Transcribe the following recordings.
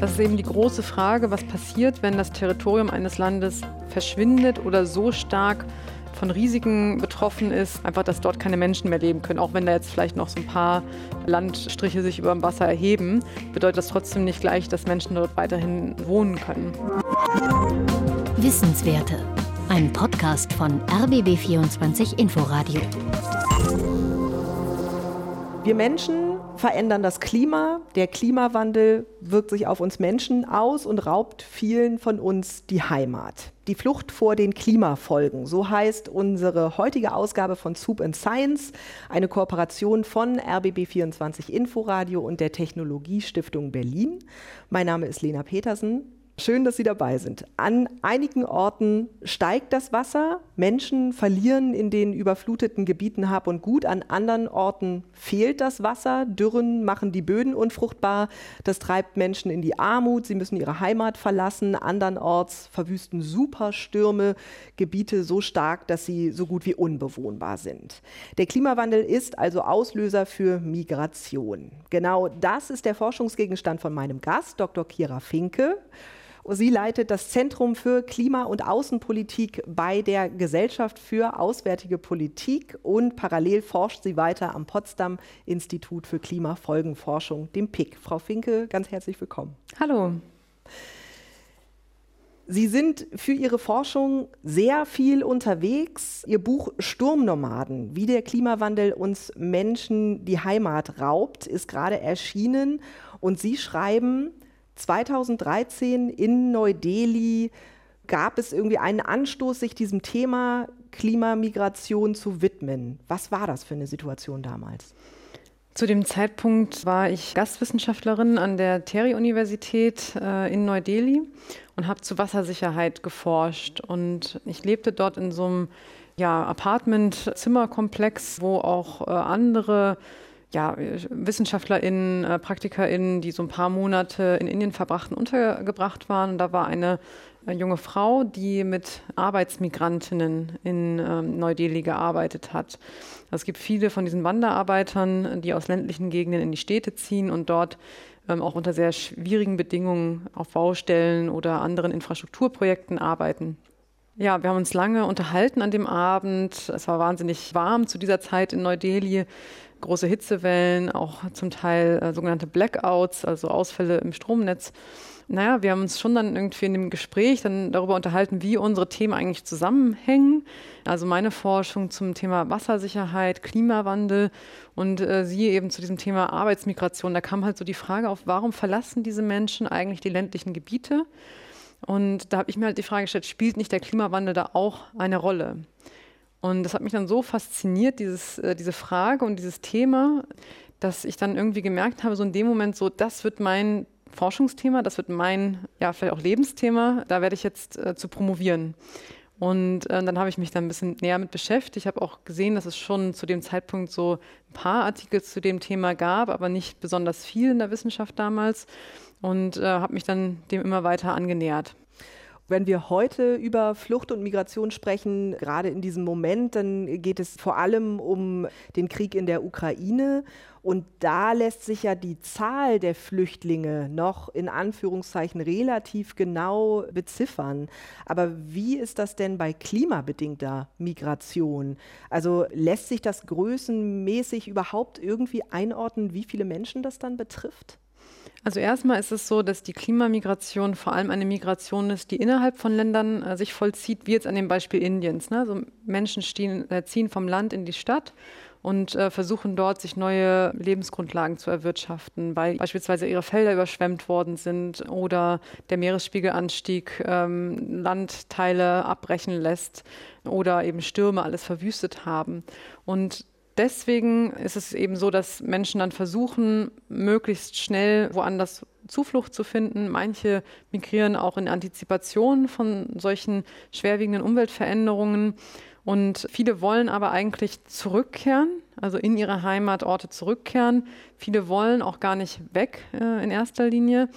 Das ist eben die große Frage, was passiert, wenn das Territorium eines Landes verschwindet oder so stark von Risiken betroffen ist, einfach, dass dort keine Menschen mehr leben können. Auch wenn da jetzt vielleicht noch so ein paar Landstriche sich über dem Wasser erheben, bedeutet das trotzdem nicht gleich, dass Menschen dort weiterhin wohnen können. Wissenswerte. Ein Podcast von RBB24 Inforadio. Wir Menschen verändern das Klima. Der Klimawandel wirkt sich auf uns Menschen aus und raubt vielen von uns die Heimat. Die Flucht vor den Klimafolgen, so heißt unsere heutige Ausgabe von Soup and Science, eine Kooperation von RBB24 Inforadio und der Technologiestiftung Berlin. Mein Name ist Lena Petersen. Schön, dass Sie dabei sind. An einigen Orten steigt das Wasser. Menschen verlieren in den überfluteten Gebieten Hab und Gut. An anderen Orten fehlt das Wasser. Dürren machen die Böden unfruchtbar. Das treibt Menschen in die Armut. Sie müssen ihre Heimat verlassen. Andernorts verwüsten Superstürme Gebiete so stark, dass sie so gut wie unbewohnbar sind. Der Klimawandel ist also Auslöser für Migration. Genau das ist der Forschungsgegenstand von meinem Gast, Dr. Kira Finke. Sie leitet das Zentrum für Klima- und Außenpolitik bei der Gesellschaft für Auswärtige Politik und parallel forscht sie weiter am Potsdam Institut für Klimafolgenforschung, dem PIC. Frau Finke, ganz herzlich willkommen. Hallo. Sie sind für Ihre Forschung sehr viel unterwegs. Ihr Buch Sturmnomaden, wie der Klimawandel uns Menschen die Heimat raubt, ist gerade erschienen. Und Sie schreiben, 2013 in Neu-Delhi gab es irgendwie einen Anstoß, sich diesem Thema Klimamigration zu widmen. Was war das für eine Situation damals? Zu dem Zeitpunkt war ich Gastwissenschaftlerin an der Terry-Universität äh, in Neu-Delhi und habe zu Wassersicherheit geforscht. Und ich lebte dort in so einem ja, Apartment-Zimmerkomplex, wo auch äh, andere ja, WissenschaftlerInnen, äh, PraktikerInnen, die so ein paar Monate in Indien verbrachten, untergebracht waren. Und da war eine äh, junge Frau, die mit Arbeitsmigrantinnen in ähm, Neu-Delhi gearbeitet hat. Es gibt viele von diesen Wanderarbeitern, die aus ländlichen Gegenden in die Städte ziehen und dort ähm, auch unter sehr schwierigen Bedingungen auf Baustellen oder anderen Infrastrukturprojekten arbeiten. Ja, wir haben uns lange unterhalten an dem Abend. Es war wahnsinnig warm zu dieser Zeit in Neu-Delhi große Hitzewellen, auch zum Teil äh, sogenannte Blackouts, also Ausfälle im Stromnetz. Naja, wir haben uns schon dann irgendwie in dem Gespräch dann darüber unterhalten, wie unsere Themen eigentlich zusammenhängen. Also meine Forschung zum Thema Wassersicherheit, Klimawandel und äh, sie eben zu diesem Thema Arbeitsmigration. Da kam halt so die Frage auf, warum verlassen diese Menschen eigentlich die ländlichen Gebiete? Und da habe ich mir halt die Frage gestellt, spielt nicht der Klimawandel da auch eine Rolle? Und das hat mich dann so fasziniert, dieses, äh, diese Frage und dieses Thema, dass ich dann irgendwie gemerkt habe, so in dem Moment so, das wird mein Forschungsthema, das wird mein, ja, vielleicht auch Lebensthema, da werde ich jetzt äh, zu promovieren. Und äh, dann habe ich mich dann ein bisschen näher mit beschäftigt. Ich habe auch gesehen, dass es schon zu dem Zeitpunkt so ein paar Artikel zu dem Thema gab, aber nicht besonders viel in der Wissenschaft damals. Und äh, habe mich dann dem immer weiter angenähert. Wenn wir heute über Flucht und Migration sprechen, gerade in diesem Moment, dann geht es vor allem um den Krieg in der Ukraine. Und da lässt sich ja die Zahl der Flüchtlinge noch in Anführungszeichen relativ genau beziffern. Aber wie ist das denn bei klimabedingter Migration? Also lässt sich das größenmäßig überhaupt irgendwie einordnen, wie viele Menschen das dann betrifft? Also erstmal ist es so, dass die Klimamigration vor allem eine Migration ist, die innerhalb von Ländern äh, sich vollzieht, wie jetzt an dem Beispiel Indiens. Ne? Also Menschen stehen, äh, ziehen vom Land in die Stadt und äh, versuchen dort sich neue Lebensgrundlagen zu erwirtschaften, weil beispielsweise ihre Felder überschwemmt worden sind oder der Meeresspiegelanstieg ähm, Landteile abbrechen lässt oder eben Stürme alles verwüstet haben. Und deswegen ist es eben so, dass Menschen dann versuchen, möglichst schnell woanders Zuflucht zu finden. Manche migrieren auch in Antizipation von solchen schwerwiegenden Umweltveränderungen. Und viele wollen aber eigentlich zurückkehren, also in ihre Heimatorte zurückkehren. Viele wollen auch gar nicht weg äh, in erster Linie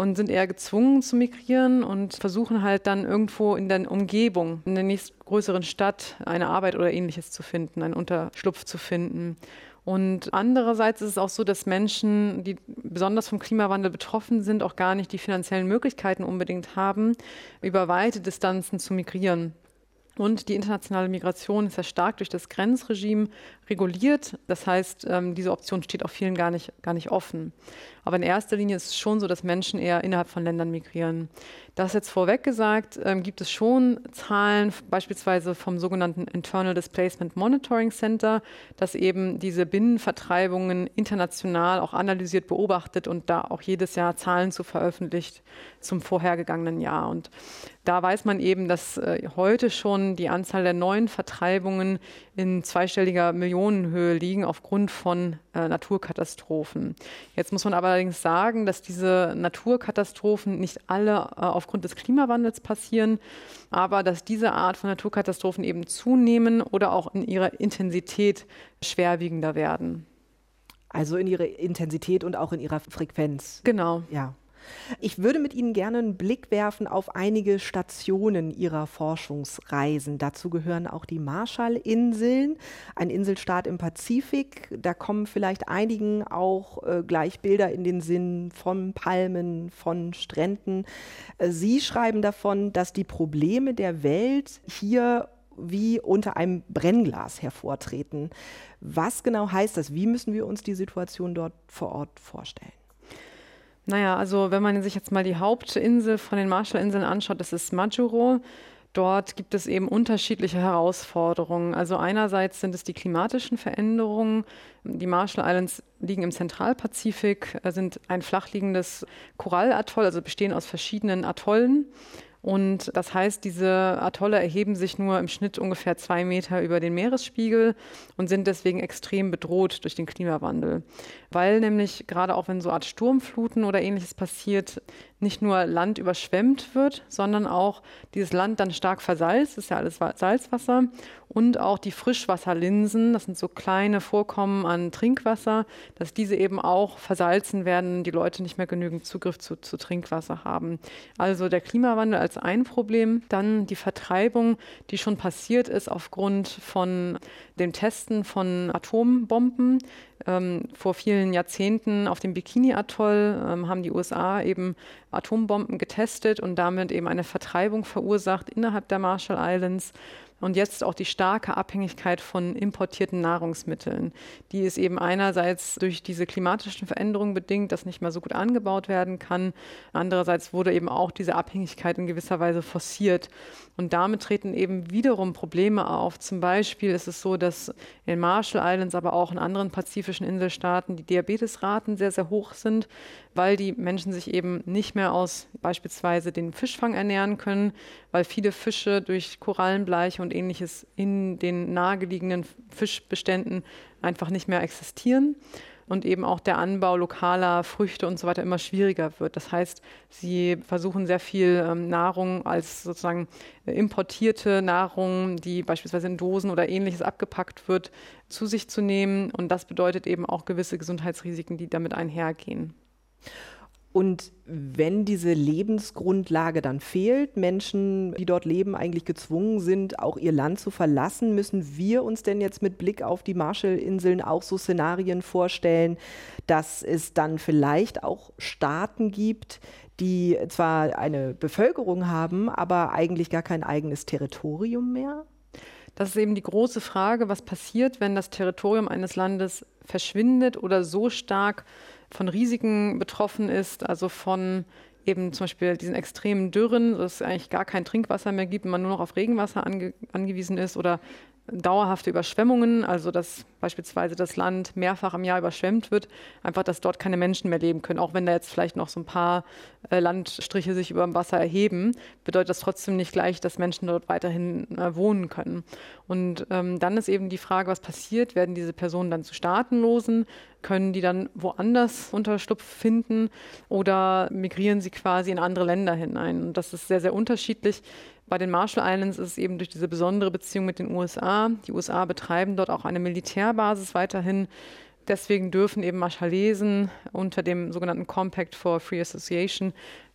und sind eher gezwungen zu migrieren und versuchen halt dann irgendwo in der Umgebung, in der nächstgrößeren Stadt eine Arbeit oder ähnliches zu finden, einen Unterschlupf zu finden. Und andererseits ist es auch so, dass Menschen, die besonders vom Klimawandel betroffen sind, auch gar nicht die finanziellen Möglichkeiten unbedingt haben, über weite Distanzen zu migrieren. Und die internationale Migration ist ja stark durch das Grenzregime reguliert. Das heißt, ähm, diese Option steht auch vielen gar nicht, gar nicht offen. Aber in erster Linie ist es schon so, dass Menschen eher innerhalb von Ländern migrieren. Das jetzt vorweg gesagt, ähm, gibt es schon Zahlen, beispielsweise vom sogenannten Internal Displacement Monitoring Center, das eben diese Binnenvertreibungen international auch analysiert beobachtet und da auch jedes Jahr Zahlen zu veröffentlicht zum vorhergegangenen Jahr. Und da weiß man eben, dass äh, heute schon die Anzahl der neuen Vertreibungen in zweistelliger Millionenhöhe liegen aufgrund von äh, Naturkatastrophen. Jetzt muss man allerdings sagen, dass diese Naturkatastrophen nicht alle äh, aufgrund des Klimawandels passieren, aber dass diese Art von Naturkatastrophen eben zunehmen oder auch in ihrer Intensität schwerwiegender werden. Also in ihrer Intensität und auch in ihrer Frequenz. Genau. Ja. Ich würde mit Ihnen gerne einen Blick werfen auf einige Stationen Ihrer Forschungsreisen. Dazu gehören auch die Marshallinseln, ein Inselstaat im Pazifik. Da kommen vielleicht einigen auch äh, gleich Bilder in den Sinn von Palmen, von Stränden. Äh, Sie schreiben davon, dass die Probleme der Welt hier wie unter einem Brennglas hervortreten. Was genau heißt das? Wie müssen wir uns die Situation dort vor Ort vorstellen? Naja, also wenn man sich jetzt mal die Hauptinsel von den Marshallinseln anschaut, das ist Majuro. Dort gibt es eben unterschiedliche Herausforderungen. Also einerseits sind es die klimatischen Veränderungen. Die Marshall Islands liegen im Zentralpazifik, sind ein flachliegendes Korallatoll, also bestehen aus verschiedenen Atollen. Und das heißt, diese Atolle erheben sich nur im Schnitt ungefähr zwei Meter über den Meeresspiegel und sind deswegen extrem bedroht durch den Klimawandel. Weil nämlich gerade auch wenn so Art Sturmfluten oder ähnliches passiert, nicht nur Land überschwemmt wird, sondern auch dieses Land dann stark versalzt, ist ja alles Salzwasser, und auch die Frischwasserlinsen, das sind so kleine Vorkommen an Trinkwasser, dass diese eben auch versalzen werden, die Leute nicht mehr genügend Zugriff zu, zu Trinkwasser haben. Also der Klimawandel als ein Problem, dann die Vertreibung, die schon passiert ist aufgrund von dem Testen von Atombomben. Ähm, vor vielen Jahrzehnten auf dem Bikini-Atoll ähm, haben die USA eben Atombomben getestet und damit eben eine Vertreibung verursacht innerhalb der Marshall Islands. Und jetzt auch die starke Abhängigkeit von importierten Nahrungsmitteln. Die ist eben einerseits durch diese klimatischen Veränderungen bedingt, dass nicht mehr so gut angebaut werden kann. Andererseits wurde eben auch diese Abhängigkeit in gewisser Weise forciert. Und damit treten eben wiederum Probleme auf. Zum Beispiel ist es so, dass in Marshall Islands, aber auch in anderen pazifischen Inselstaaten die Diabetesraten sehr, sehr hoch sind, weil die Menschen sich eben nicht mehr aus beispielsweise den Fischfang ernähren können, weil viele Fische durch Korallenbleiche und ähnliches in den nahegelegenen Fischbeständen einfach nicht mehr existieren und eben auch der Anbau lokaler Früchte und so weiter immer schwieriger wird. Das heißt, sie versuchen sehr viel ähm, Nahrung als sozusagen äh, importierte Nahrung, die beispielsweise in Dosen oder ähnliches abgepackt wird, zu sich zu nehmen. Und das bedeutet eben auch gewisse Gesundheitsrisiken, die damit einhergehen. Und wenn diese Lebensgrundlage dann fehlt, Menschen, die dort leben, eigentlich gezwungen sind, auch ihr Land zu verlassen, müssen wir uns denn jetzt mit Blick auf die Marshallinseln auch so Szenarien vorstellen, dass es dann vielleicht auch Staaten gibt, die zwar eine Bevölkerung haben, aber eigentlich gar kein eigenes Territorium mehr? Das ist eben die große Frage, was passiert, wenn das Territorium eines Landes verschwindet oder so stark von Risiken betroffen ist, also von eben zum Beispiel diesen extremen Dürren, dass es eigentlich gar kein Trinkwasser mehr gibt und man nur noch auf Regenwasser ange angewiesen ist oder dauerhafte Überschwemmungen, also dass beispielsweise das Land mehrfach im Jahr überschwemmt wird, einfach, dass dort keine Menschen mehr leben können. Auch wenn da jetzt vielleicht noch so ein paar äh, Landstriche sich über dem Wasser erheben, bedeutet das trotzdem nicht gleich, dass Menschen dort weiterhin äh, wohnen können. Und ähm, dann ist eben die Frage, was passiert? Werden diese Personen dann zu Staatenlosen? Können die dann woanders Unterschlupf finden oder migrieren sie quasi in andere Länder hinein? Und das ist sehr, sehr unterschiedlich. Bei den Marshall Islands ist es eben durch diese besondere Beziehung mit den USA. Die USA betreiben dort auch eine Militärbasis weiterhin. Deswegen dürfen eben Marshallesen unter dem sogenannten Compact for Free Association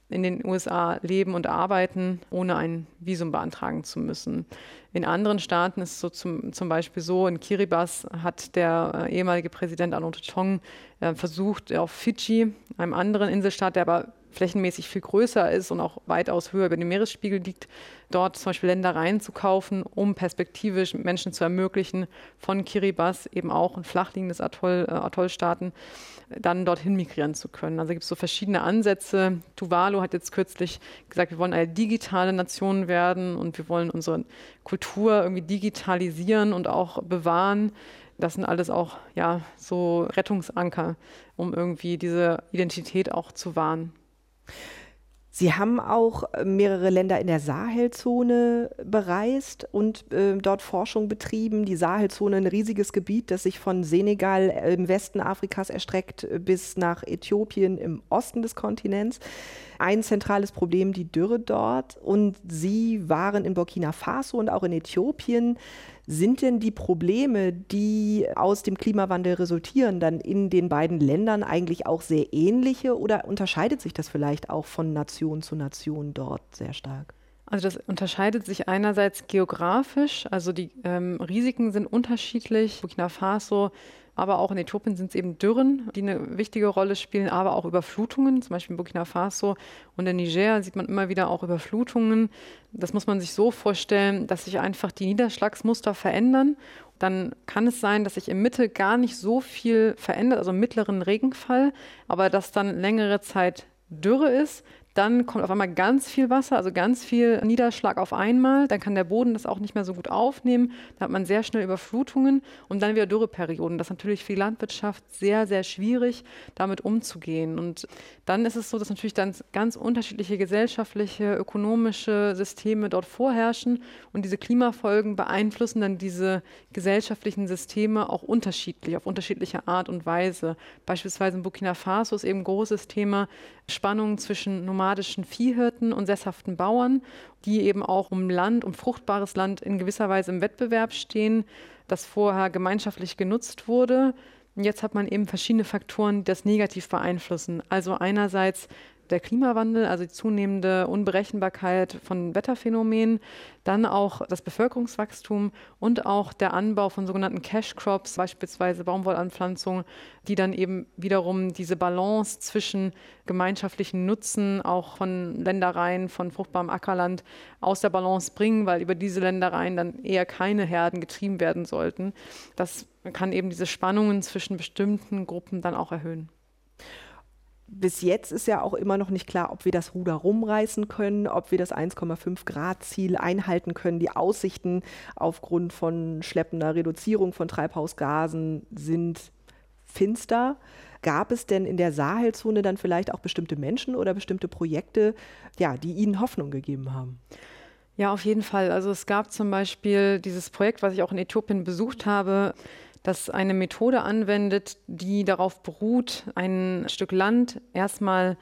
in den USA leben und arbeiten, ohne ein Visum beantragen zu müssen. In anderen Staaten ist es so zum, zum Beispiel so, in Kiribati hat der äh, ehemalige Präsident Anote Tong äh, versucht, auf Fidschi, einem anderen Inselstaat, der aber flächenmäßig viel größer ist und auch weitaus höher über dem Meeresspiegel liegt, dort zum Beispiel Ländereien zu kaufen, um perspektivisch Menschen zu ermöglichen, von Kiribati eben auch ein flachliegendes Atoll, äh, Atollstaaten, dann dorthin migrieren zu können. Also gibt es so verschiedene Ansätze. Tuvalu hat jetzt kürzlich gesagt, wir wollen eine digitale Nation werden und wir wollen unsere Kultur irgendwie digitalisieren und auch bewahren. Das sind alles auch ja so Rettungsanker, um irgendwie diese Identität auch zu wahren. Sie haben auch äh, mehrere Länder in der Sahelzone bereist und äh, dort Forschung betrieben. Die Sahelzone, ein riesiges Gebiet, das sich von Senegal im Westen Afrikas erstreckt äh, bis nach Äthiopien im Osten des Kontinents. Ein zentrales Problem die Dürre dort. Und Sie waren in Burkina Faso und auch in Äthiopien sind denn die Probleme, die aus dem Klimawandel resultieren, dann in den beiden Ländern eigentlich auch sehr ähnliche oder unterscheidet sich das vielleicht auch von Nation zu Nation dort sehr stark? Also das unterscheidet sich einerseits geografisch, also die ähm, Risiken sind unterschiedlich. Burkina Faso aber auch in Äthiopien sind es eben Dürren, die eine wichtige Rolle spielen, aber auch Überflutungen. Zum Beispiel in Burkina Faso und in Niger sieht man immer wieder auch Überflutungen. Das muss man sich so vorstellen, dass sich einfach die Niederschlagsmuster verändern. Dann kann es sein, dass sich im Mittel gar nicht so viel verändert, also im mittleren Regenfall, aber dass dann längere Zeit Dürre ist, dann kommt auf einmal ganz viel Wasser, also ganz viel Niederschlag auf einmal. Dann kann der Boden das auch nicht mehr so gut aufnehmen. Da hat man sehr schnell Überflutungen und dann wieder Dürreperioden. Das ist natürlich für die Landwirtschaft sehr, sehr schwierig, damit umzugehen. Und dann ist es so, dass natürlich dann ganz unterschiedliche gesellschaftliche, ökonomische Systeme dort vorherrschen. Und diese Klimafolgen beeinflussen dann diese gesellschaftlichen Systeme auch unterschiedlich, auf unterschiedliche Art und Weise. Beispielsweise in Burkina Faso ist eben ein großes Thema Spannungen zwischen nomadischen Viehhirten und sesshaften Bauern, die eben auch um Land, um fruchtbares Land in gewisser Weise im Wettbewerb stehen, das vorher gemeinschaftlich genutzt wurde. Jetzt hat man eben verschiedene Faktoren, die das negativ beeinflussen. Also einerseits der Klimawandel, also die zunehmende Unberechenbarkeit von Wetterphänomenen, dann auch das Bevölkerungswachstum und auch der Anbau von sogenannten Cash Crops, beispielsweise Baumwollanpflanzungen, die dann eben wiederum diese Balance zwischen gemeinschaftlichen Nutzen auch von Ländereien, von fruchtbarem Ackerland aus der Balance bringen, weil über diese Ländereien dann eher keine Herden getrieben werden sollten. Das kann eben diese Spannungen zwischen bestimmten Gruppen dann auch erhöhen bis jetzt ist ja auch immer noch nicht klar, ob wir das Ruder rumreißen können, ob wir das 1,5 Grad Ziel einhalten können. Die Aussichten aufgrund von schleppender Reduzierung von Treibhausgasen sind finster. Gab es denn in der Sahelzone dann vielleicht auch bestimmte Menschen oder bestimmte Projekte, ja, die Ihnen Hoffnung gegeben haben? Ja, auf jeden Fall. Also es gab zum Beispiel dieses Projekt, was ich auch in Äthiopien besucht habe, das eine Methode anwendet, die darauf beruht, ein Stück Land erstmal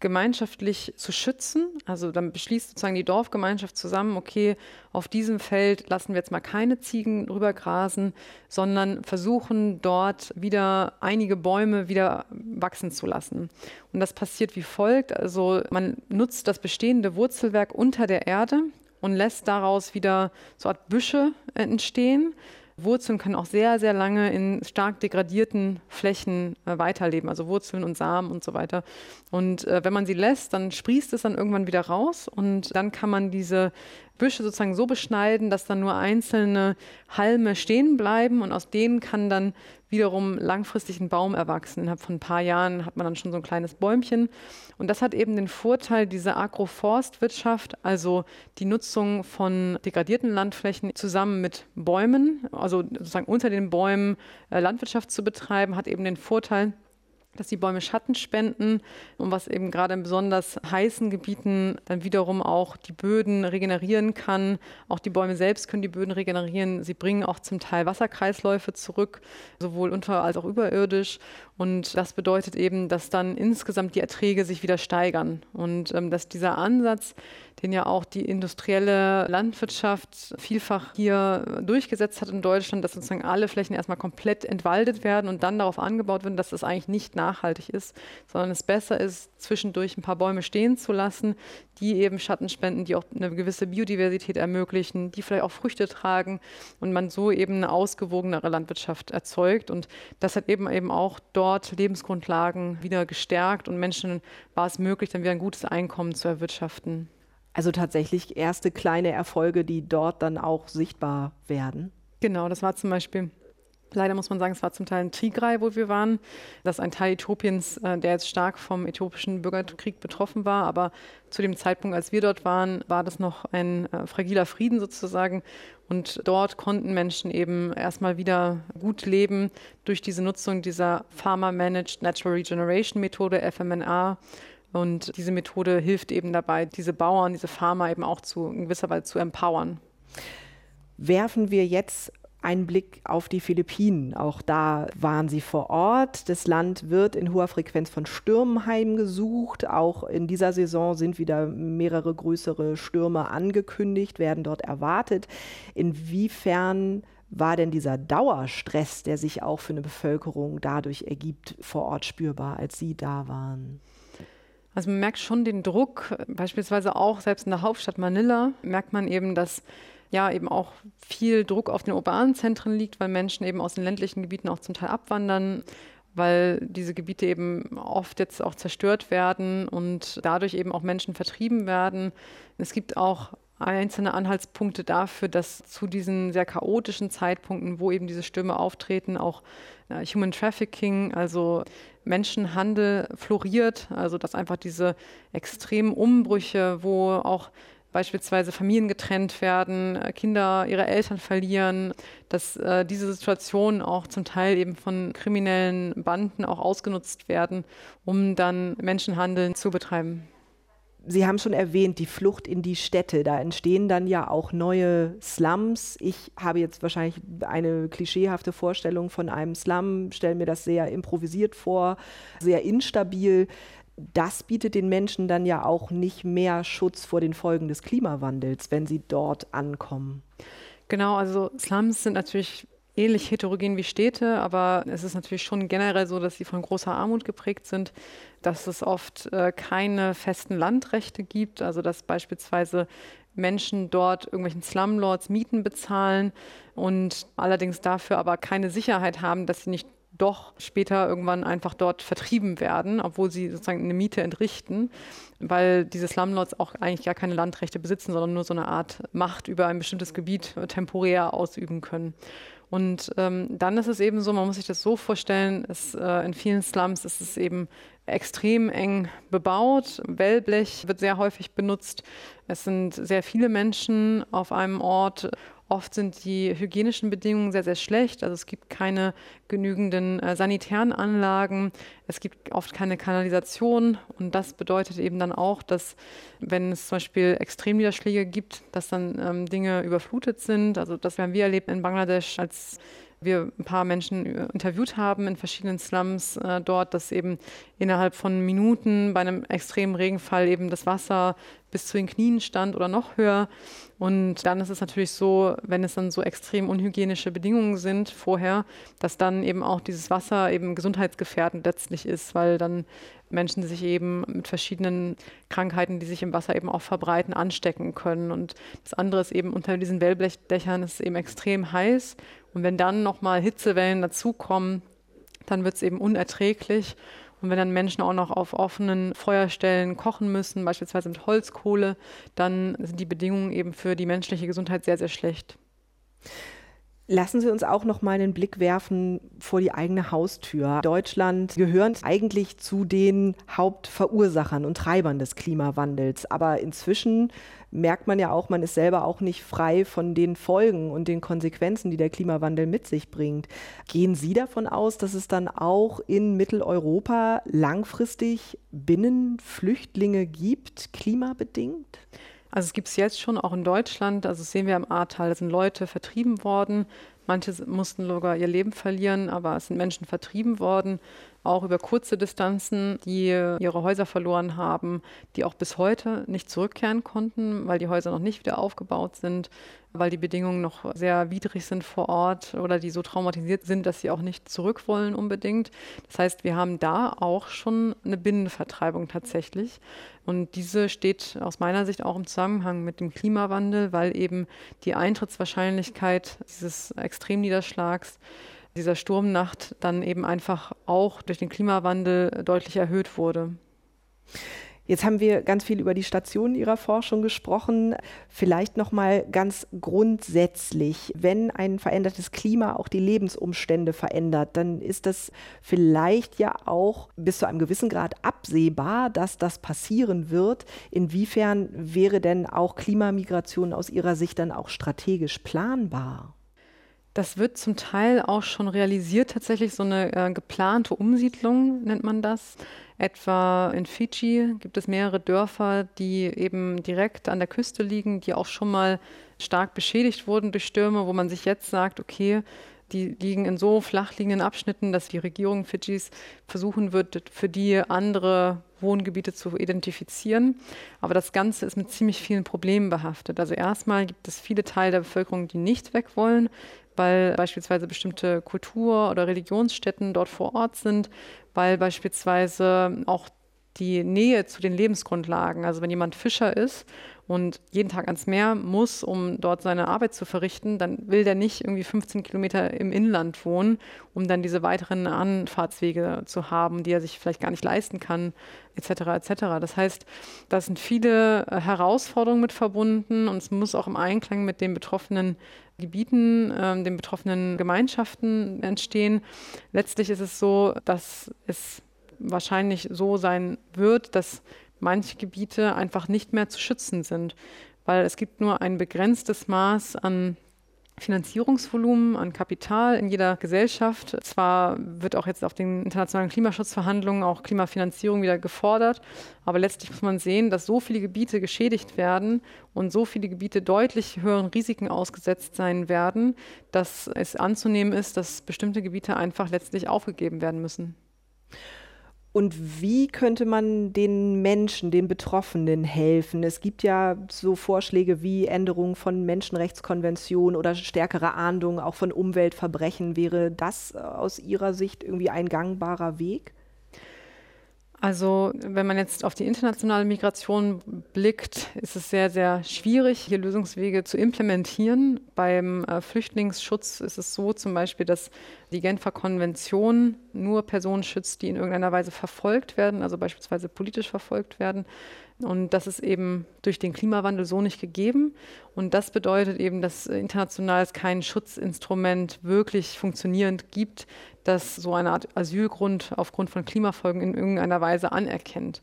gemeinschaftlich zu schützen. Also dann beschließt sozusagen die Dorfgemeinschaft zusammen, okay, auf diesem Feld lassen wir jetzt mal keine Ziegen drüber grasen, sondern versuchen dort wieder einige Bäume wieder wachsen zu lassen. Und das passiert wie folgt. Also man nutzt das bestehende Wurzelwerk unter der Erde und lässt daraus wieder so Art Büsche entstehen. Wurzeln können auch sehr, sehr lange in stark degradierten Flächen äh, weiterleben, also Wurzeln und Samen und so weiter. Und äh, wenn man sie lässt, dann sprießt es dann irgendwann wieder raus und dann kann man diese Büsche sozusagen so beschneiden, dass dann nur einzelne Halme stehen bleiben und aus denen kann dann wiederum langfristig ein Baum erwachsen. Innerhalb von ein paar Jahren hat man dann schon so ein kleines Bäumchen. Und das hat eben den Vorteil, diese Agroforstwirtschaft, also die Nutzung von degradierten Landflächen zusammen mit Bäumen, also sozusagen unter den Bäumen äh, Landwirtschaft zu betreiben, hat eben den Vorteil, dass die Bäume Schatten spenden und was eben gerade in besonders heißen Gebieten dann wiederum auch die Böden regenerieren kann. Auch die Bäume selbst können die Böden regenerieren. Sie bringen auch zum Teil Wasserkreisläufe zurück, sowohl unter- als auch überirdisch. Und das bedeutet eben, dass dann insgesamt die Erträge sich wieder steigern und ähm, dass dieser Ansatz, den ja auch die industrielle Landwirtschaft vielfach hier durchgesetzt hat in Deutschland, dass sozusagen alle Flächen erstmal komplett entwaldet werden und dann darauf angebaut werden, dass das eigentlich nicht nach nachhaltig ist, sondern es besser ist, zwischendurch ein paar Bäume stehen zu lassen, die eben Schatten spenden, die auch eine gewisse Biodiversität ermöglichen, die vielleicht auch Früchte tragen und man so eben eine ausgewogenere Landwirtschaft erzeugt. Und das hat eben eben auch dort Lebensgrundlagen wieder gestärkt und Menschen war es möglich, dann wieder ein gutes Einkommen zu erwirtschaften. Also tatsächlich erste kleine Erfolge, die dort dann auch sichtbar werden. Genau, das war zum Beispiel Leider muss man sagen, es war zum Teil ein Tigray, wo wir waren. Das ist ein Teil Äthiopiens, äh, der jetzt stark vom äthiopischen Bürgerkrieg betroffen war. Aber zu dem Zeitpunkt, als wir dort waren, war das noch ein äh, fragiler Frieden sozusagen. Und dort konnten Menschen eben erstmal wieder gut leben durch diese Nutzung dieser Farmer-Managed Natural Regeneration Methode, FMNA. Und diese Methode hilft eben dabei, diese Bauern, diese Farmer eben auch zu, in gewisser Weise zu empowern. Werfen wir jetzt einen Blick auf die Philippinen. Auch da waren sie vor Ort. Das Land wird in hoher Frequenz von Stürmen heimgesucht. Auch in dieser Saison sind wieder mehrere größere Stürme angekündigt, werden dort erwartet. Inwiefern war denn dieser Dauerstress, der sich auch für eine Bevölkerung dadurch ergibt, vor Ort spürbar, als Sie da waren? Also man merkt schon den Druck, beispielsweise auch selbst in der Hauptstadt Manila merkt man eben, dass ja eben auch viel Druck auf den urbanen Zentren liegt, weil Menschen eben aus den ländlichen Gebieten auch zum Teil abwandern weil diese Gebiete eben oft jetzt auch zerstört werden und dadurch eben auch Menschen vertrieben werden. Es gibt auch einzelne Anhaltspunkte dafür, dass zu diesen sehr chaotischen Zeitpunkten, wo eben diese Stürme auftreten, auch Human Trafficking, also Menschenhandel floriert, also dass einfach diese extremen Umbrüche, wo auch beispielsweise Familien getrennt werden, äh, Kinder ihre Eltern verlieren, dass äh, diese Situationen auch zum Teil eben von kriminellen Banden auch ausgenutzt werden, um dann Menschenhandeln zu betreiben. Sie haben schon erwähnt, die Flucht in die Städte. Da entstehen dann ja auch neue Slums. Ich habe jetzt wahrscheinlich eine klischeehafte Vorstellung von einem Slum, stelle mir das sehr improvisiert vor, sehr instabil das bietet den Menschen dann ja auch nicht mehr Schutz vor den Folgen des Klimawandels, wenn sie dort ankommen. Genau, also Slums sind natürlich ähnlich heterogen wie Städte, aber es ist natürlich schon generell so, dass sie von großer Armut geprägt sind, dass es oft äh, keine festen Landrechte gibt, also dass beispielsweise Menschen dort irgendwelchen Slumlords Mieten bezahlen und allerdings dafür aber keine Sicherheit haben, dass sie nicht doch später irgendwann einfach dort vertrieben werden, obwohl sie sozusagen eine Miete entrichten, weil diese Slumlords auch eigentlich gar keine Landrechte besitzen, sondern nur so eine Art Macht über ein bestimmtes Gebiet temporär ausüben können. Und ähm, dann ist es eben so, man muss sich das so vorstellen, es, äh, in vielen Slums ist es eben extrem eng bebaut. Wellblech wird sehr häufig benutzt. Es sind sehr viele Menschen auf einem Ort Oft sind die hygienischen Bedingungen sehr, sehr schlecht. Also es gibt keine genügenden äh, sanitären Anlagen. Es gibt oft keine Kanalisation. Und das bedeutet eben dann auch, dass wenn es zum Beispiel Extremniederschläge gibt, dass dann ähm, Dinge überflutet sind. Also das haben wir erlebt in Bangladesch als wir ein paar Menschen äh, interviewt haben in verschiedenen Slums äh, dort, dass eben innerhalb von Minuten bei einem extremen Regenfall eben das Wasser bis zu den Knien stand oder noch höher. Und dann ist es natürlich so, wenn es dann so extrem unhygienische Bedingungen sind vorher, dass dann eben auch dieses Wasser eben gesundheitsgefährdend letztlich ist, weil dann Menschen sich eben mit verschiedenen Krankheiten, die sich im Wasser eben auch verbreiten, anstecken können. Und das andere ist eben unter diesen Wellblechdächern ist es eben extrem heiß. Und wenn dann nochmal Hitzewellen dazukommen, dann wird es eben unerträglich. Und wenn dann Menschen auch noch auf offenen Feuerstellen kochen müssen, beispielsweise mit Holzkohle, dann sind die Bedingungen eben für die menschliche Gesundheit sehr, sehr schlecht. Lassen Sie uns auch noch mal einen Blick werfen vor die eigene Haustür. Deutschland gehört eigentlich zu den Hauptverursachern und Treibern des Klimawandels. Aber inzwischen merkt man ja auch, man ist selber auch nicht frei von den Folgen und den Konsequenzen, die der Klimawandel mit sich bringt. Gehen Sie davon aus, dass es dann auch in Mitteleuropa langfristig Binnenflüchtlinge gibt, klimabedingt? Also es gibt es jetzt schon auch in Deutschland, also das sehen wir im Ahrtal, da sind Leute vertrieben worden. Manche mussten sogar ihr Leben verlieren, aber es sind Menschen vertrieben worden. Auch über kurze Distanzen, die ihre Häuser verloren haben, die auch bis heute nicht zurückkehren konnten, weil die Häuser noch nicht wieder aufgebaut sind, weil die Bedingungen noch sehr widrig sind vor Ort oder die so traumatisiert sind, dass sie auch nicht zurück wollen unbedingt. Das heißt, wir haben da auch schon eine Binnenvertreibung tatsächlich. Und diese steht aus meiner Sicht auch im Zusammenhang mit dem Klimawandel, weil eben die Eintrittswahrscheinlichkeit dieses Extremniederschlags dieser Sturmnacht dann eben einfach auch durch den Klimawandel deutlich erhöht wurde. Jetzt haben wir ganz viel über die Stationen Ihrer Forschung gesprochen. Vielleicht noch mal ganz grundsätzlich, wenn ein verändertes Klima auch die Lebensumstände verändert, dann ist das vielleicht ja auch bis zu einem gewissen Grad absehbar, dass das passieren wird. Inwiefern wäre denn auch Klimamigration aus Ihrer Sicht dann auch strategisch planbar? Das wird zum Teil auch schon realisiert, tatsächlich so eine äh, geplante Umsiedlung nennt man das. Etwa in Fidschi gibt es mehrere Dörfer, die eben direkt an der Küste liegen, die auch schon mal stark beschädigt wurden durch Stürme, wo man sich jetzt sagt, okay, die liegen in so flach liegenden Abschnitten, dass die Regierung Fidschis versuchen wird, für die andere Wohngebiete zu identifizieren. Aber das Ganze ist mit ziemlich vielen Problemen behaftet. Also erstmal gibt es viele Teile der Bevölkerung, die nicht weg wollen, weil beispielsweise bestimmte Kultur- oder Religionsstätten dort vor Ort sind, weil beispielsweise auch die Nähe zu den Lebensgrundlagen, also wenn jemand Fischer ist und jeden Tag ans Meer muss, um dort seine Arbeit zu verrichten, dann will der nicht irgendwie 15 Kilometer im Inland wohnen, um dann diese weiteren Anfahrtswege zu haben, die er sich vielleicht gar nicht leisten kann, etc. etc. Das heißt, da sind viele Herausforderungen mit verbunden und es muss auch im Einklang mit den betroffenen Gebieten, äh, den betroffenen Gemeinschaften entstehen. Letztlich ist es so, dass es wahrscheinlich so sein wird, dass manche Gebiete einfach nicht mehr zu schützen sind, weil es gibt nur ein begrenztes Maß an Finanzierungsvolumen an Kapital in jeder Gesellschaft. Zwar wird auch jetzt auf den internationalen Klimaschutzverhandlungen auch Klimafinanzierung wieder gefordert, aber letztlich muss man sehen, dass so viele Gebiete geschädigt werden und so viele Gebiete deutlich höheren Risiken ausgesetzt sein werden, dass es anzunehmen ist, dass bestimmte Gebiete einfach letztlich aufgegeben werden müssen. Und wie könnte man den Menschen, den Betroffenen helfen? Es gibt ja so Vorschläge wie Änderung von Menschenrechtskonventionen oder stärkere Ahndung auch von Umweltverbrechen. Wäre das aus Ihrer Sicht irgendwie ein gangbarer Weg? Also wenn man jetzt auf die internationale Migration blickt, ist es sehr, sehr schwierig, hier Lösungswege zu implementieren. Beim äh, Flüchtlingsschutz ist es so zum Beispiel, dass die Genfer Konvention nur Personen schützt, die in irgendeiner Weise verfolgt werden, also beispielsweise politisch verfolgt werden. Und das ist eben durch den Klimawandel so nicht gegeben. Und das bedeutet eben, dass international es kein Schutzinstrument wirklich funktionierend gibt, das so eine Art Asylgrund aufgrund von Klimafolgen in irgendeiner Weise anerkennt.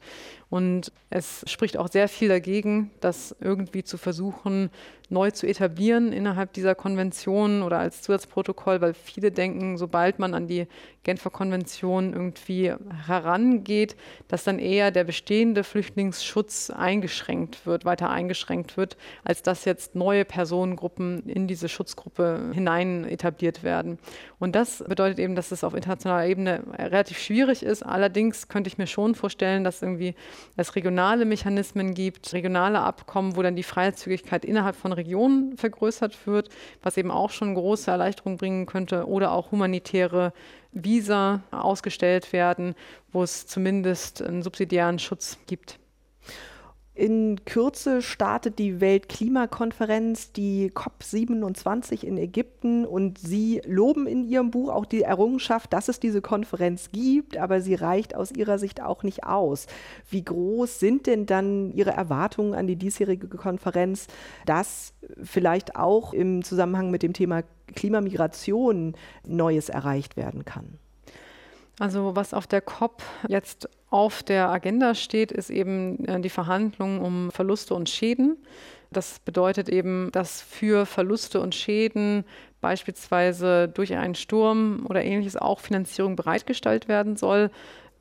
Und es spricht auch sehr viel dagegen, das irgendwie zu versuchen, neu zu etablieren innerhalb dieser Konvention oder als Zusatzprotokoll, weil viele denken, sobald man an die Genfer Konvention irgendwie herangeht, dass dann eher der bestehende Flüchtlingsschutz eingeschränkt wird, weiter eingeschränkt wird, als dass jetzt neue Personengruppen in diese Schutzgruppe hinein etabliert werden. Und das bedeutet eben, dass es auf internationaler Ebene relativ schwierig ist. Allerdings könnte ich mir schon vorstellen, dass irgendwie es regionale Mechanismen gibt, regionale Abkommen, wo dann die Freizügigkeit innerhalb von Regionen vergrößert wird, was eben auch schon große Erleichterung bringen könnte oder auch humanitäre Visa ausgestellt werden, wo es zumindest einen subsidiären Schutz gibt. In Kürze startet die Weltklimakonferenz, die COP27 in Ägypten und Sie loben in Ihrem Buch auch die Errungenschaft, dass es diese Konferenz gibt, aber sie reicht aus Ihrer Sicht auch nicht aus. Wie groß sind denn dann Ihre Erwartungen an die diesjährige Konferenz, dass vielleicht auch im Zusammenhang mit dem Thema Klimamigration Neues erreicht werden kann? Also was auf der COP jetzt auf der Agenda steht, ist eben äh, die Verhandlungen um Verluste und Schäden. Das bedeutet eben, dass für Verluste und Schäden beispielsweise durch einen Sturm oder ähnliches auch Finanzierung bereitgestellt werden soll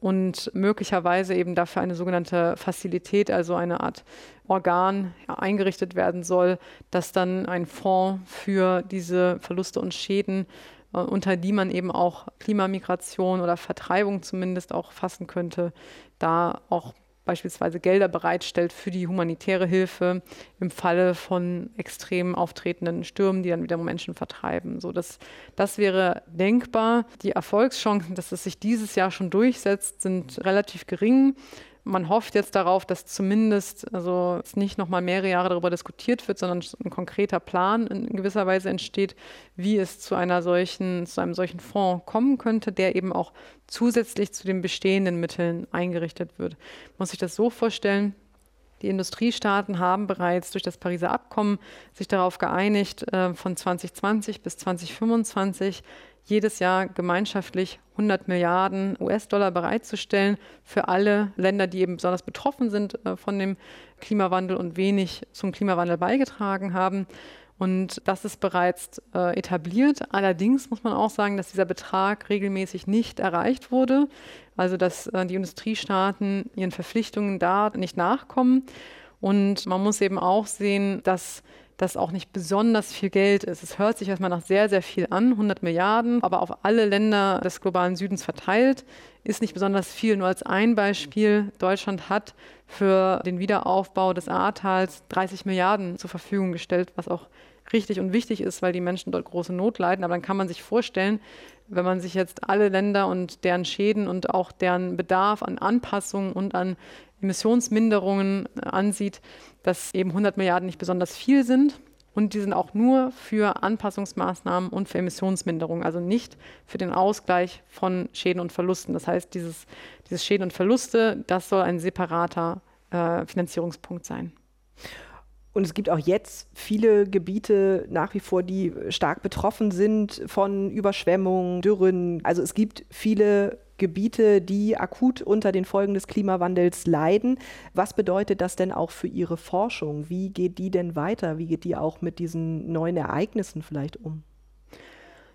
und möglicherweise eben dafür eine sogenannte Fazilität, also eine Art Organ eingerichtet werden soll, das dann ein Fonds für diese Verluste und Schäden unter die man eben auch Klimamigration oder Vertreibung zumindest auch fassen könnte, da auch beispielsweise Gelder bereitstellt für die humanitäre Hilfe im Falle von extrem auftretenden Stürmen, die dann wieder Menschen vertreiben. So, das, das wäre denkbar. Die Erfolgschancen, dass es sich dieses Jahr schon durchsetzt, sind relativ gering. Man hofft jetzt darauf, dass zumindest also es nicht noch mal mehrere Jahre darüber diskutiert wird, sondern ein konkreter Plan in gewisser Weise entsteht, wie es zu einer solchen, zu einem solchen Fonds kommen könnte, der eben auch zusätzlich zu den bestehenden Mitteln eingerichtet wird. Man muss sich das so vorstellen, die Industriestaaten haben bereits durch das Pariser Abkommen sich darauf geeinigt, äh, von 2020 bis 2025 jedes Jahr gemeinschaftlich 100 Milliarden US-Dollar bereitzustellen für alle Länder, die eben besonders betroffen sind äh, von dem Klimawandel und wenig zum Klimawandel beigetragen haben. Und das ist bereits äh, etabliert. Allerdings muss man auch sagen, dass dieser Betrag regelmäßig nicht erreicht wurde. Also dass äh, die Industriestaaten ihren Verpflichtungen da nicht nachkommen. Und man muss eben auch sehen, dass das auch nicht besonders viel Geld ist. Es hört sich erstmal nach sehr, sehr viel an, 100 Milliarden, aber auf alle Länder des globalen Südens verteilt, ist nicht besonders viel. Nur als ein Beispiel, Deutschland hat für den Wiederaufbau des Ahrtals 30 Milliarden zur Verfügung gestellt, was auch richtig und wichtig ist, weil die Menschen dort große Not leiden. Aber dann kann man sich vorstellen, wenn man sich jetzt alle Länder und deren Schäden und auch deren Bedarf an Anpassungen und an Emissionsminderungen ansieht, dass eben 100 Milliarden nicht besonders viel sind. Und die sind auch nur für Anpassungsmaßnahmen und für Emissionsminderung, also nicht für den Ausgleich von Schäden und Verlusten. Das heißt, dieses, dieses Schäden und Verluste, das soll ein separater äh, Finanzierungspunkt sein. Und es gibt auch jetzt viele Gebiete nach wie vor, die stark betroffen sind von Überschwemmungen, Dürren. Also es gibt viele Gebiete, die akut unter den Folgen des Klimawandels leiden. Was bedeutet das denn auch für Ihre Forschung? Wie geht die denn weiter? Wie geht die auch mit diesen neuen Ereignissen vielleicht um?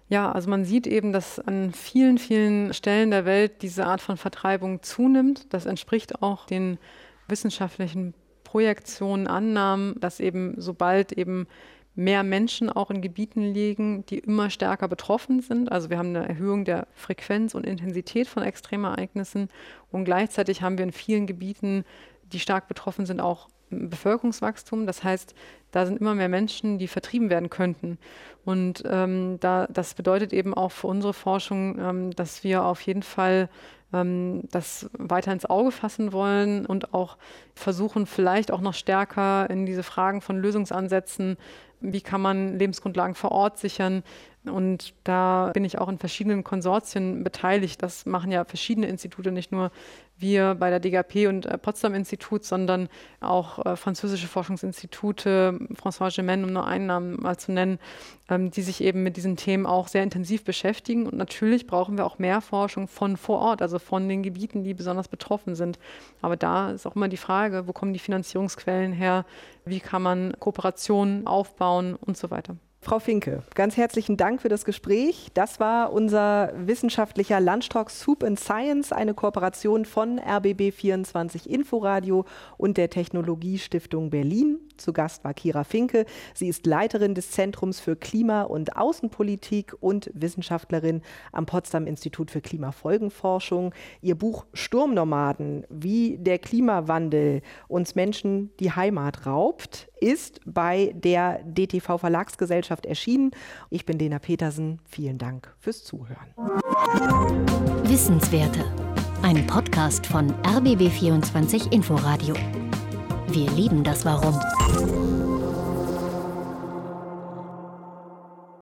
Ja, also man sieht eben, dass an vielen, vielen Stellen der Welt diese Art von Vertreibung zunimmt. Das entspricht auch den wissenschaftlichen Projektionen, Annahmen, dass eben sobald eben mehr Menschen auch in Gebieten liegen, die immer stärker betroffen sind. Also wir haben eine Erhöhung der Frequenz und Intensität von Extremereignissen und gleichzeitig haben wir in vielen Gebieten, die stark betroffen sind, auch Bevölkerungswachstum. Das heißt, da sind immer mehr Menschen, die vertrieben werden könnten. Und ähm, da, das bedeutet eben auch für unsere Forschung, ähm, dass wir auf jeden Fall ähm, das weiter ins Auge fassen wollen und auch versuchen, vielleicht auch noch stärker in diese Fragen von Lösungsansätzen, wie kann man Lebensgrundlagen vor Ort sichern, und da bin ich auch in verschiedenen Konsortien beteiligt. Das machen ja verschiedene Institute, nicht nur wir bei der DGP und äh, Potsdam Institut, sondern auch äh, französische Forschungsinstitute, François Gemen, um nur einen Namen mal zu nennen, ähm, die sich eben mit diesen Themen auch sehr intensiv beschäftigen. Und natürlich brauchen wir auch mehr Forschung von vor Ort, also von den Gebieten, die besonders betroffen sind. Aber da ist auch immer die Frage, wo kommen die Finanzierungsquellen her? Wie kann man Kooperationen aufbauen und so weiter. Frau Finke, ganz herzlichen Dank für das Gespräch. Das war unser wissenschaftlicher Lunchtalk Soup and Science, eine Kooperation von RBB24 Inforadio und der Technologiestiftung Berlin. Zu Gast war Kira Finke. Sie ist Leiterin des Zentrums für Klima- und Außenpolitik und Wissenschaftlerin am Potsdam Institut für Klimafolgenforschung. Ihr Buch Sturmnomaden, wie der Klimawandel uns Menschen die Heimat raubt, ist bei der DTV Verlagsgesellschaft erschienen. Ich bin Lena Petersen. Vielen Dank fürs Zuhören. Wissenswerte. Ein Podcast von RBB24 Inforadio. Wir lieben das Warum.